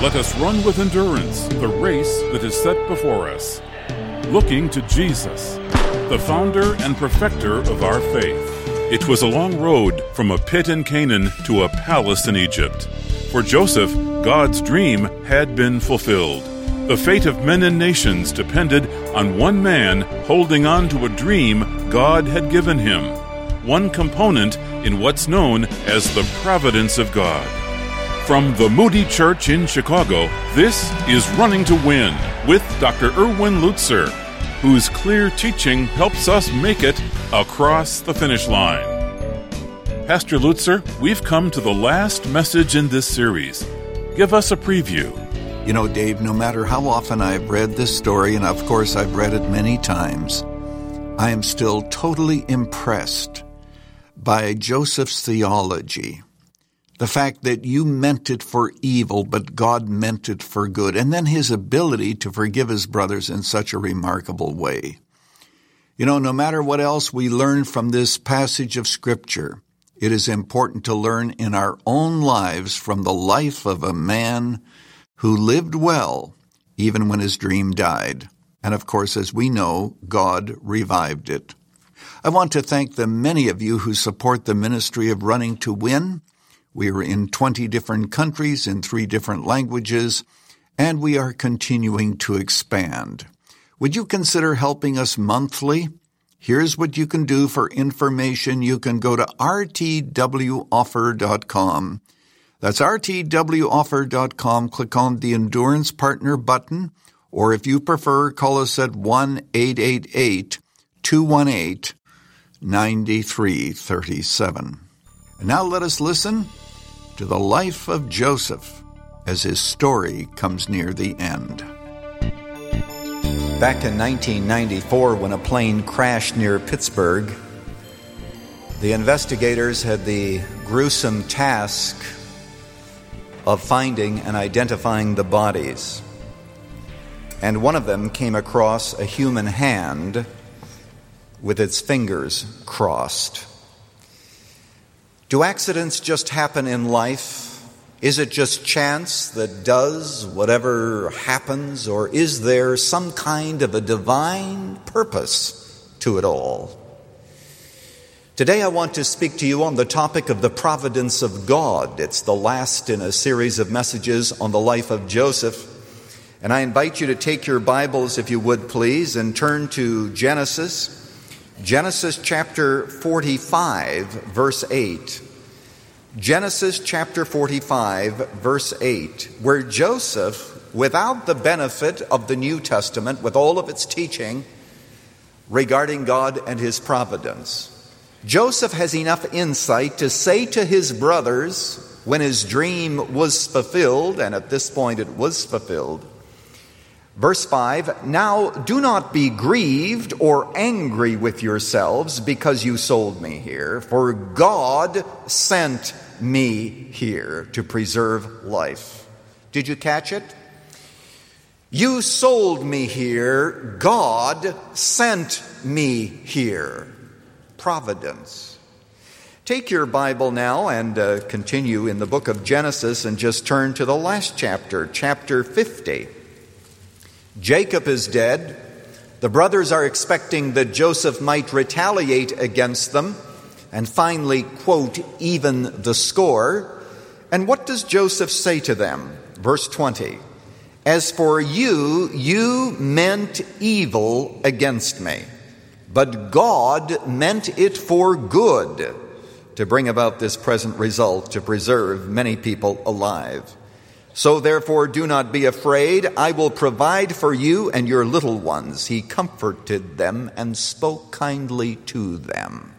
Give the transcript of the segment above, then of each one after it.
Let us run with endurance the race that is set before us, looking to Jesus, the founder and perfecter of our faith. It was a long road from a pit in Canaan to a palace in Egypt. For Joseph, God's dream had been fulfilled. The fate of men and nations depended on one man holding on to a dream God had given him, one component in what's known as the providence of God. From the Moody Church in Chicago, this is Running to Win with Dr. Erwin Lutzer, whose clear teaching helps us make it across the finish line. Pastor Lutzer, we've come to the last message in this series. Give us a preview. You know, Dave, no matter how often I've read this story, and of course I've read it many times, I am still totally impressed by Joseph's theology. The fact that you meant it for evil, but God meant it for good, and then his ability to forgive his brothers in such a remarkable way. You know, no matter what else we learn from this passage of Scripture, it is important to learn in our own lives from the life of a man who lived well even when his dream died. And of course, as we know, God revived it. I want to thank the many of you who support the ministry of Running to Win. We are in 20 different countries in three different languages, and we are continuing to expand. Would you consider helping us monthly? Here's what you can do for information. You can go to rtwoffer.com that's rtwoffer.com. Click on the Endurance Partner button, or if you prefer, call us at 1 888 218 9337. And now let us listen to the life of Joseph as his story comes near the end. Back in 1994, when a plane crashed near Pittsburgh, the investigators had the gruesome task of finding and identifying the bodies. And one of them came across a human hand with its fingers crossed. Do accidents just happen in life? Is it just chance that does whatever happens, or is there some kind of a divine purpose to it all? Today, I want to speak to you on the topic of the providence of God. It's the last in a series of messages on the life of Joseph. And I invite you to take your Bibles, if you would please, and turn to Genesis, Genesis chapter 45, verse 8. Genesis chapter 45, verse 8, where Joseph, without the benefit of the New Testament, with all of its teaching regarding God and his providence, Joseph has enough insight to say to his brothers when his dream was fulfilled, and at this point it was fulfilled. Verse 5 Now do not be grieved or angry with yourselves because you sold me here, for God sent me here to preserve life. Did you catch it? You sold me here, God sent me here providence. Take your Bible now and uh, continue in the book of Genesis and just turn to the last chapter, chapter 50. Jacob is dead. The brothers are expecting that Joseph might retaliate against them and finally, quote, even the score. And what does Joseph say to them? Verse 20 As for you, you meant evil against me but God meant it for good to bring about this present result to preserve many people alive. So therefore, do not be afraid. I will provide for you and your little ones. He comforted them and spoke kindly to them.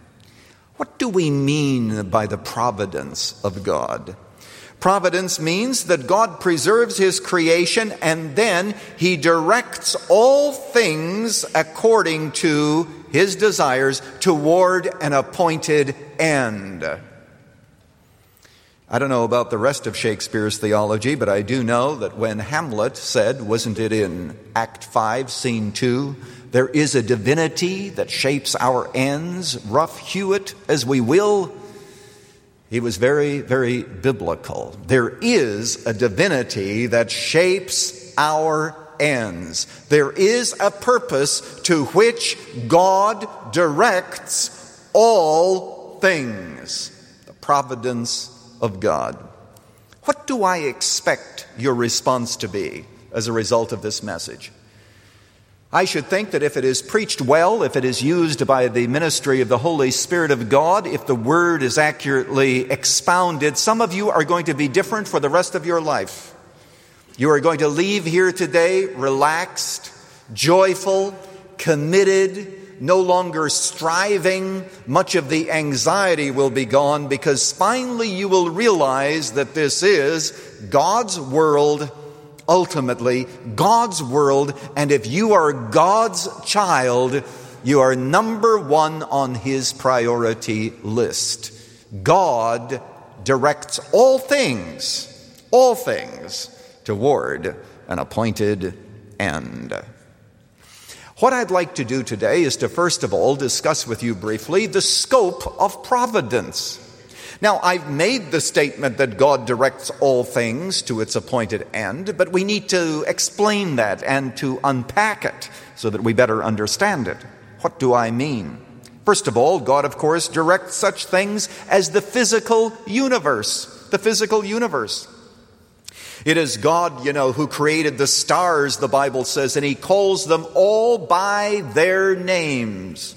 What do we mean by the providence of God? Providence means that God preserves His creation and then He directs all things according to His desires toward an appointed end. I don't know about the rest of Shakespeare's theology, but I do know that when Hamlet said, wasn't it in Act 5, Scene 2, there is a divinity that shapes our ends, rough hew it as we will, He was very, very biblical. There is a divinity that shapes our ends. There is a purpose to which God directs all things. The providence of God. What do I expect your response to be as a result of this message? I should think that if it is preached well, if it is used by the ministry of the Holy Spirit of God, if the word is accurately expounded, some of you are going to be different for the rest of your life. You are going to leave here today relaxed, joyful, committed, no longer striving. Much of the anxiety will be gone because finally you will realize that this is God's world ultimately God's world, and if you are God's child, you are number one on his priority list. God directs all things, all things toward an appointed end. What I'd like to do today is to first of all discuss with you briefly the scope of providence. Now, I've made the statement that God directs all things to its appointed end, but we need to explain that and to unpack it so that we better understand it. What do I mean? First of all, God, of course, directs such things as the physical universe. The physical universe. It is God, you know, who created the stars, the Bible says, and He calls them all by their names.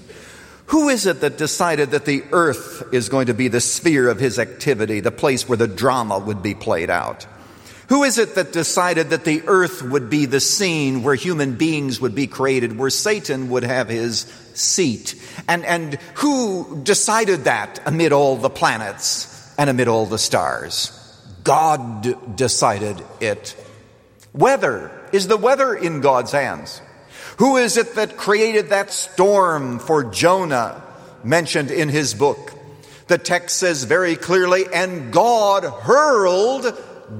Who is it that decided that the earth is going to be the sphere of his activity, the place where the drama would be played out? Who is it that decided that the earth would be the scene where human beings would be created, where Satan would have his seat? And, and who decided that amid all the planets and amid all the stars? God decided it. Weather. Is the weather in God's hands? Who is it that created that storm for Jonah mentioned in his book? The text says very clearly, and God hurled,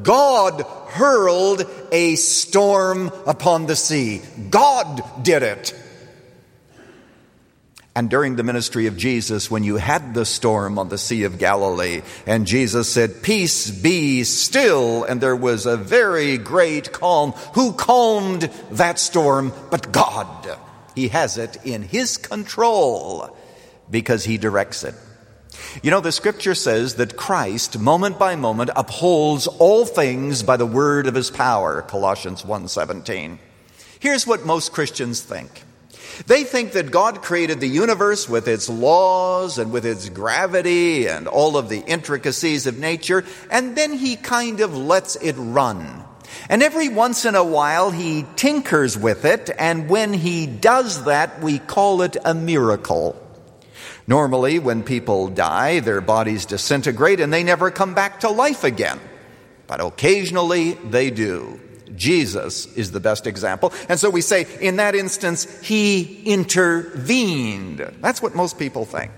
God hurled a storm upon the sea. God did it. And during the ministry of Jesus, when you had the storm on the Sea of Galilee, and Jesus said, Peace be still, and there was a very great calm. Who calmed that storm but God? He has it in His control because He directs it. You know, the scripture says that Christ, moment by moment, upholds all things by the word of His power, Colossians 1.17. Here's what most Christians think. They think that God created the universe with its laws and with its gravity and all of the intricacies of nature, and then He kind of lets it run. And every once in a while, He tinkers with it, and when He does that, we call it a miracle. Normally, when people die, their bodies disintegrate and they never come back to life again. But occasionally, they do. Jesus is the best example. And so we say, in that instance, he intervened. That's what most people think.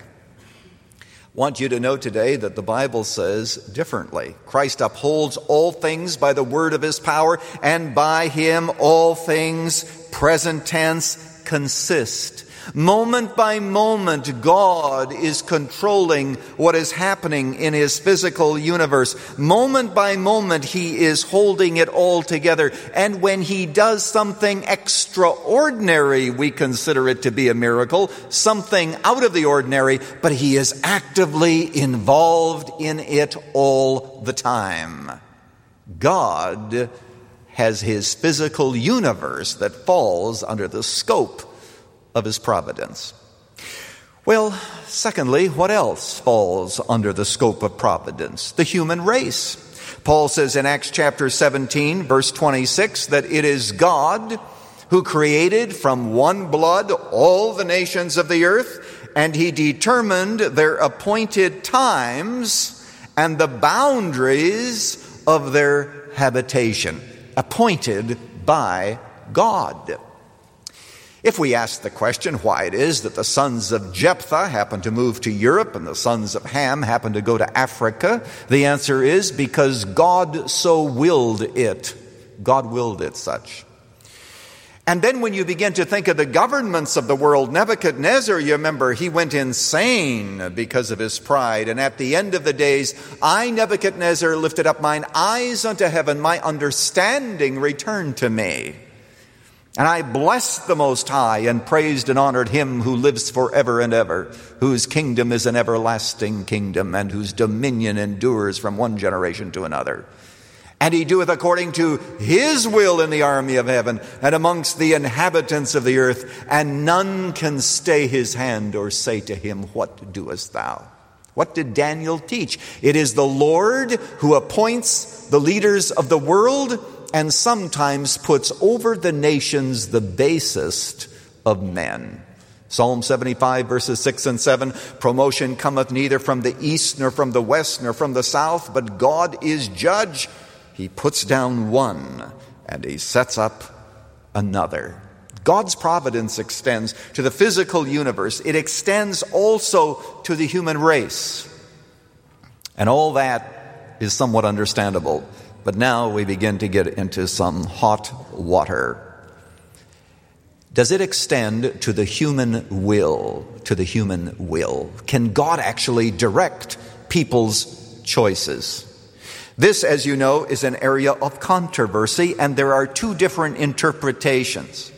Want you to know today that the Bible says differently. Christ upholds all things by the word of his power, and by him all things, present tense, consist. Moment by moment, God is controlling what is happening in His physical universe. Moment by moment, He is holding it all together. And when He does something extraordinary, we consider it to be a miracle, something out of the ordinary, but He is actively involved in it all the time. God has His physical universe that falls under the scope of his providence. Well, secondly, what else falls under the scope of providence? The human race. Paul says in Acts chapter 17, verse 26, that it is God who created from one blood all the nations of the earth, and he determined their appointed times and the boundaries of their habitation, appointed by God. If we ask the question why it is that the sons of Japheth happen to move to Europe and the sons of Ham happen to go to Africa, the answer is because God so willed it. God willed it such. And then when you begin to think of the governments of the world, Nebuchadnezzar, you remember, he went insane because of his pride. And at the end of the days, I, Nebuchadnezzar, lifted up mine eyes unto heaven, my understanding returned to me. And I blessed the Most High and praised and honored him who lives forever and ever, whose kingdom is an everlasting kingdom, and whose dominion endures from one generation to another. And he doeth according to his will in the army of heaven and amongst the inhabitants of the earth, and none can stay his hand or say to him, What doest thou? What did Daniel teach? It is the Lord who appoints the leaders of the world and sometimes puts over the nations the basest of men. Psalm 75, verses 6 and 7 Promotion cometh neither from the east, nor from the west, nor from the south, but God is judge. He puts down one and he sets up another. God's providence extends to the physical universe, it extends also to the human race. And all that is somewhat understandable. But now we begin to get into some hot water. Does it extend to the human will? To the human will? Can God actually direct people's choices? This, as you know, is an area of controversy, and there are two different interpretations.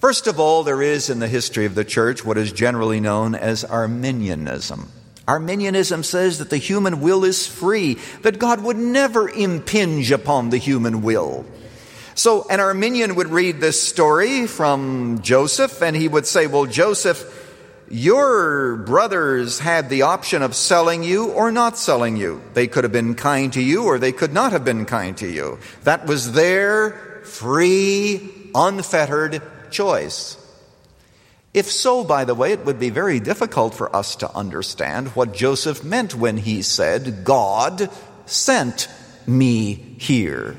First of all, there is in the history of the church what is generally known as Arminianism. Arminianism says that the human will is free, that God would never impinge upon the human will. So an Arminian would read this story from Joseph, and he would say, Well, Joseph, your brothers had the option of selling you or not selling you. They could have been kind to you or they could not have been kind to you. That was their free, unfettered choice. If so, by the way, it would be very difficult for us to understand what Joseph meant when he said, God sent me here.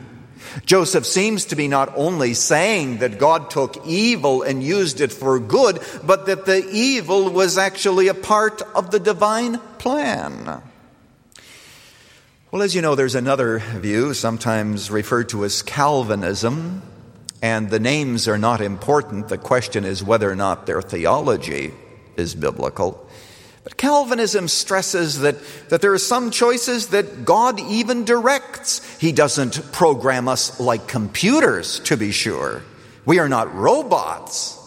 Joseph seems to be not only saying that God took evil and used it for good, but that the evil was actually a part of the divine plan. Well, as you know, there's another view, sometimes referred to as Calvinism, and the names are not important. The question is whether or not their theology is biblical. But Calvinism stresses that, that there are some choices that God even directs. He doesn't program us like computers, to be sure. We are not robots.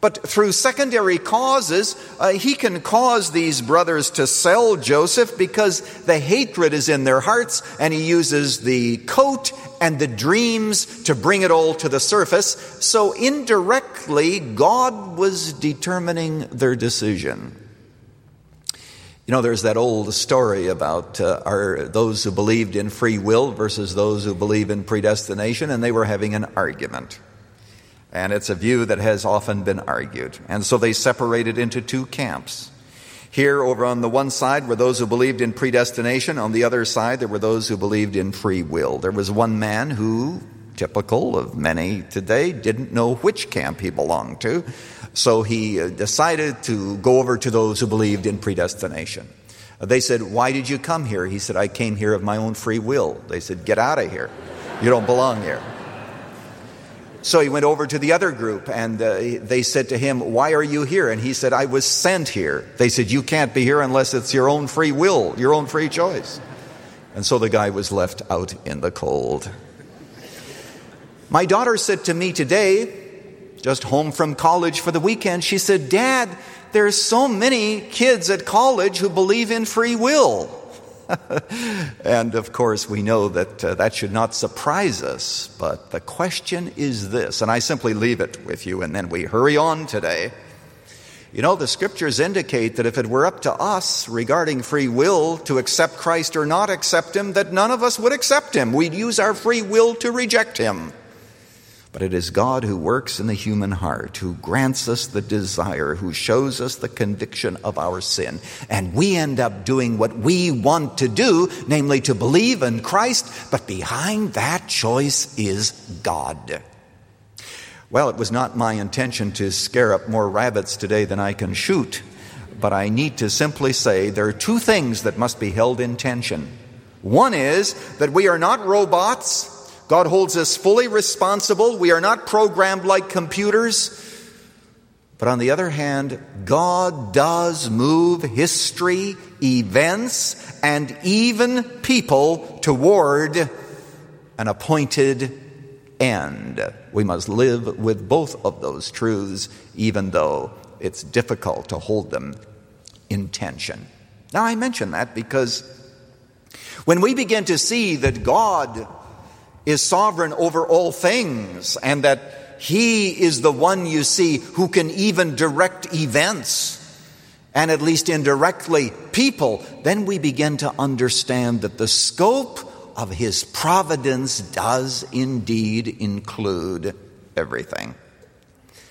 But through secondary causes, uh, he can cause these brothers to sell Joseph because the hatred is in their hearts, and he uses the coat and the dreams to bring it all to the surface. So indirectly, God was determining their decision. You know, there's that old story about uh, our, those who believed in free will versus those who believe in predestination, and they were having an argument. And it's a view that has often been argued. And so they separated into two camps. Here, over on the one side, were those who believed in predestination. On the other side, there were those who believed in free will. There was one man who, typical of many today, didn't know which camp he belonged to. So he uh, decided to go over to those who believed in predestination. They said, Why did you come here? He said, I came here of my own free will. They said, Get out of here. You don't belong here. So he went over to the other group and uh, they said to him, Why are you here? And he said, I was sent here. They said, You can't be here unless it's your own free will, your own free choice. And so the guy was left out in the cold. My daughter said to me today, just home from college for the weekend, she said, Dad, there's so many kids at college who believe in free will. and of course, we know that uh, that should not surprise us. But the question is this, and I simply leave it with you, and then we hurry on today. You know, the scriptures indicate that if it were up to us regarding free will to accept Christ or not accept Him, that none of us would accept Him. We'd use our free will to reject Him. But it is God who works in the human heart, who grants us the desire, who shows us the conviction of our sin. And we end up doing what we want to do, namely to believe in Christ, but behind that choice is God. Well, it was not my intention to scare up more rabbits today than I can shoot, but I need to simply say there are two things that must be held in tension. One is that we are not robots God holds us fully responsible. We are not programmed like computers. But on the other hand, God does move history, events, and even people toward an appointed end. We must live with both of those truths, even though it's difficult to hold them in tension. Now, I mention that because when we begin to see that God is sovereign over all things and that he is the one you see who can even direct events and at least indirectly people. Then we begin to understand that the scope of His providence does indeed include everything.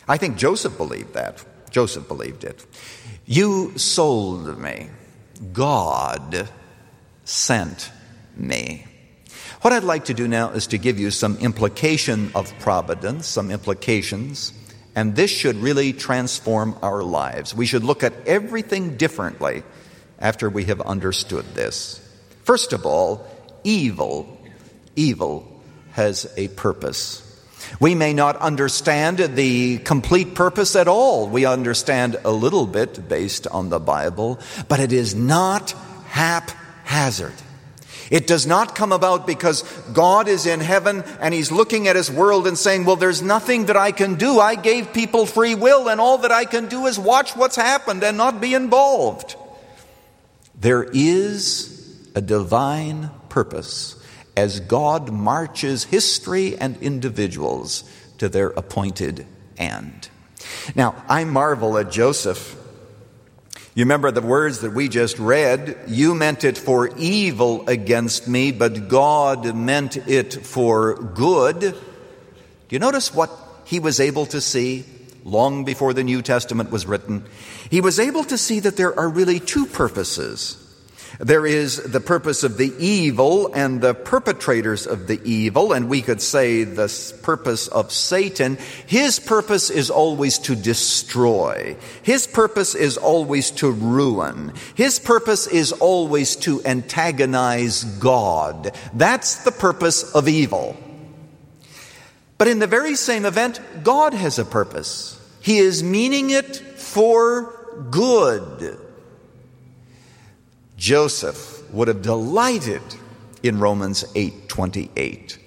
I think Joseph believed that. Joseph believed it. You sold me. God sent me. What I'd like to do now is to give you some implication of providence, some implications, and this should really transform our lives. We should look at everything differently after we have understood this. First of all, evil, evil has a purpose. We may not understand the complete purpose at all. We understand a little bit based on the Bible, but it is not haphazard. It does not come about because God is in heaven and He's looking at His world and saying, Well, there's nothing that I can do. I gave people free will, and all that I can do is watch what's happened and not be involved. There is a divine purpose as God marches history and individuals to their appointed end. Now, I marvel at Joseph you remember the words that we just read? You meant it for evil against me, but God meant it for good. Do you notice what he was able to see long before the New Testament was written? He was able to see that there are really two purposes there is the purpose of the evil and the perpetrators of the evil, and we could say the purpose of Satan. His purpose is always to destroy. His purpose is always to ruin. His purpose is always to antagonize God. That's the purpose of evil. But in the very same event, God has a purpose. He is meaning it for good. Joseph would have delighted in Romans 8:28.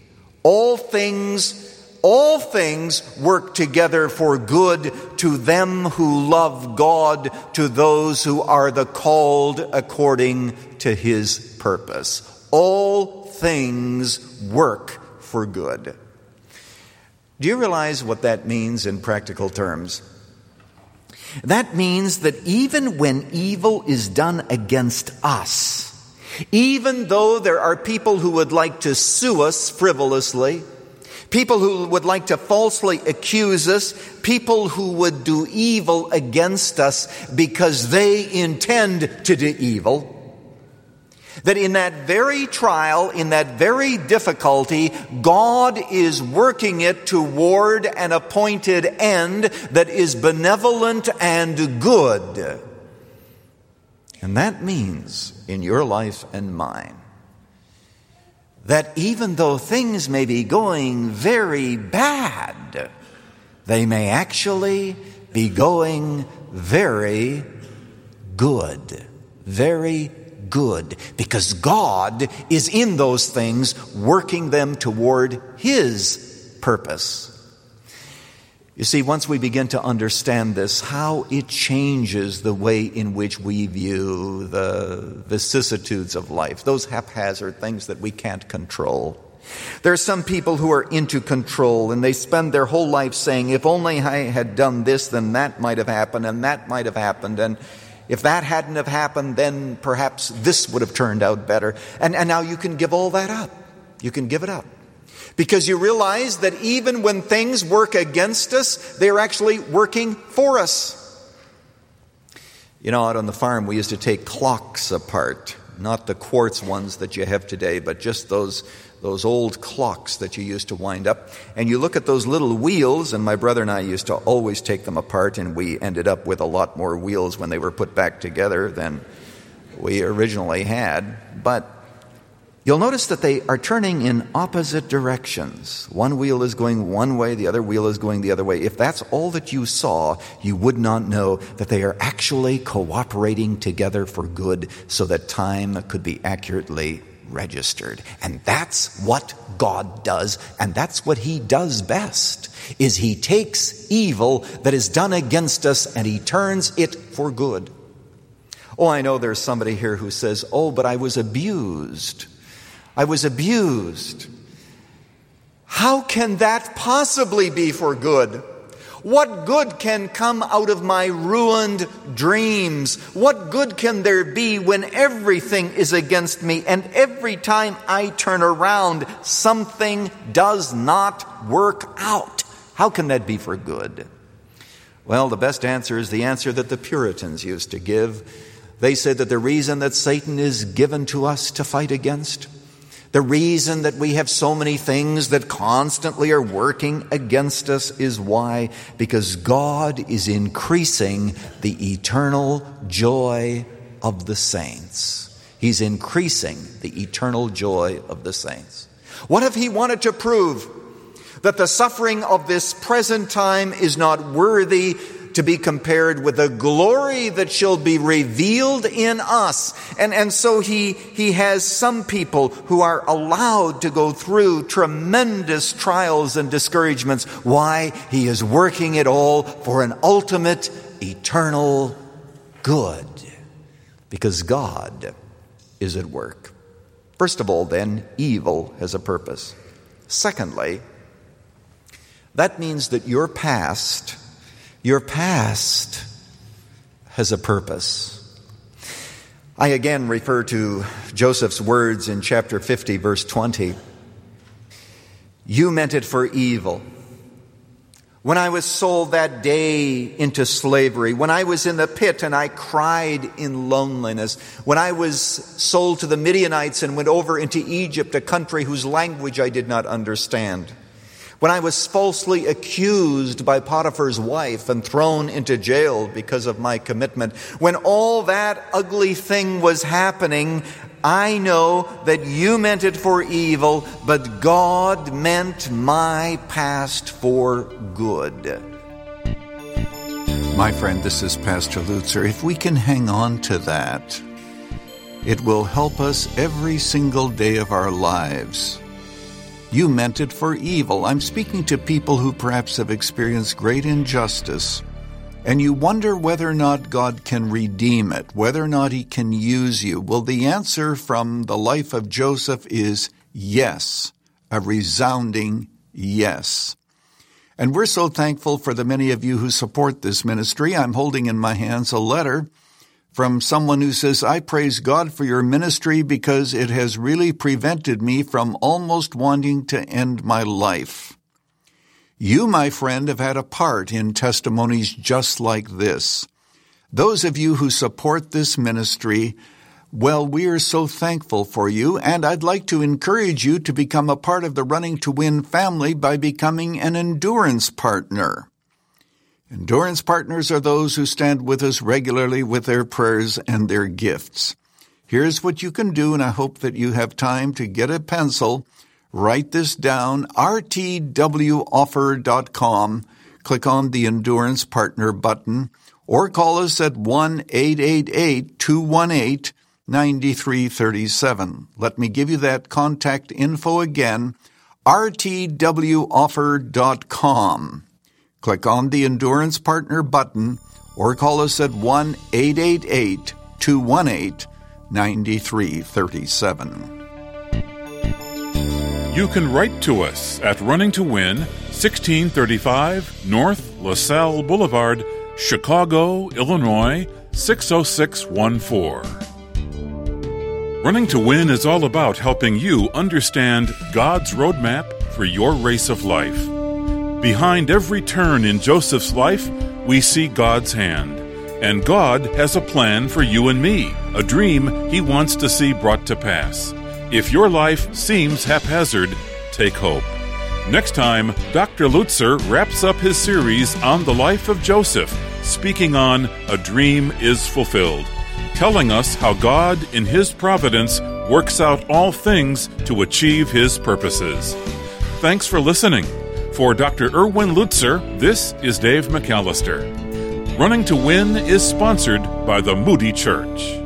All things all things work together for good to them who love God, to those who are the called according to his purpose. All things work for good. Do you realize what that means in practical terms? That means that even when evil is done against us, even though there are people who would like to sue us frivolously, people who would like to falsely accuse us, people who would do evil against us because they intend to do evil, that in that very trial, in that very difficulty, God is working it toward an appointed end that is benevolent and good. And that means, in your life and mine, that even though things may be going very bad, they may actually be going very good. Very good because God is in those things working them toward His purpose. You see, once we begin to understand this, how it changes the way in which we view the vicissitudes of life, those haphazard things that we can't control. There are some people who are into control and they spend their whole life saying, if only I had done this, then that might have happened and that might have happened. And if that hadn't have happened, then perhaps this would have turned out better. And, and now you can give all that up. You can give it up. Because you realize that even when things work against us, they're actually working for us. You know, out on the farm, we used to take clocks apart, not the quartz ones that you have today, but just those those old clocks that you used to wind up. And you look at those little wheels, and my brother and I used to always take them apart, and we ended up with a lot more wheels when they were put back together than we originally had. But you'll notice that they are turning in opposite directions. One wheel is going one way, the other wheel is going the other way. If that's all that you saw, you would not know that they are actually cooperating together for good so that time could be accurately registered. And that's what God does, and that's what he does best. Is he takes evil that is done against us and he turns it for good. Oh, I know there's somebody here who says, "Oh, but I was abused." I was abused. How can that possibly be for good? What good can come out of my ruined dreams? What good can there be when everything is against me and every time I turn around, something does not work out? How can that be for good? Well, the best answer is the answer that the Puritans used to give. They said that the reason that Satan is given to us to fight against the reason that we have so many things that constantly are working against us is why? Because God is increasing the eternal joy of the saints. He's increasing the eternal joy of the saints. What if He wanted to prove that the suffering of this present time is not worthy to be compared with the glory that shall be revealed in us. And, and so he, he has some people who are allowed to go through tremendous trials and discouragements. Why? He is working it all for an ultimate eternal good. Because God is at work. First of all, then, evil has a purpose. Secondly, that means that your past your past has a purpose. I again refer to Joseph's words in chapter 50, verse 20. You meant it for evil. When I was sold that day into slavery, when I was in the pit and I cried in loneliness, when I was sold to the Midianites and went over into Egypt, a country whose language I did not understand when I was falsely accused by Potiphar's wife and thrown into jail because of my commitment, when all that ugly thing was happening, I know that you meant it for evil, but God meant my past for good. My friend, this is Pastor Lutzer. If we can hang on to that, it will help us every single day of our lives you meant it for evil. I'm speaking to people who perhaps have experienced great injustice, and you wonder whether or not God can redeem it, whether or not He can use you. Well, the answer from the life of Joseph is yes, a resounding yes. And we're so thankful for the many of you who support this ministry. I'm holding in my hands a letter from someone who says, I praise God for your ministry because it has really prevented me from almost wanting to end my life. You, my friend, have had a part in testimonies just like this. Those of you who support this ministry, well, we are so thankful for you, and I'd like to encourage you to become a part of the Running to Win family by becoming an endurance partner. Endurance partners are those who stand with us regularly with their prayers and their gifts. Here's what you can do, and I hope that you have time to get a pencil. Write this down rtwoffer.com. Click on the Endurance Partner button or call us at 1 888 218 9337. Let me give you that contact info again rtwoffer.com. Click on the Endurance Partner button or call us at 1 888 218 9337. You can write to us at Running to Win, 1635 North LaSalle Boulevard, Chicago, Illinois 60614. Running to Win is all about helping you understand God's roadmap for your race of life. Behind every turn in Joseph's life, we see God's hand. And God has a plan for you and me, a dream He wants to see brought to pass. If your life seems haphazard, take hope. Next time, Dr. Lutzer wraps up his series on the life of Joseph, speaking on A Dream is Fulfilled, telling us how God, in His providence, works out all things to achieve his purposes. Thanks for listening. For Dr. Erwin Lutzer, this is Dave McAllister. Running to Win is sponsored by the Moody Church.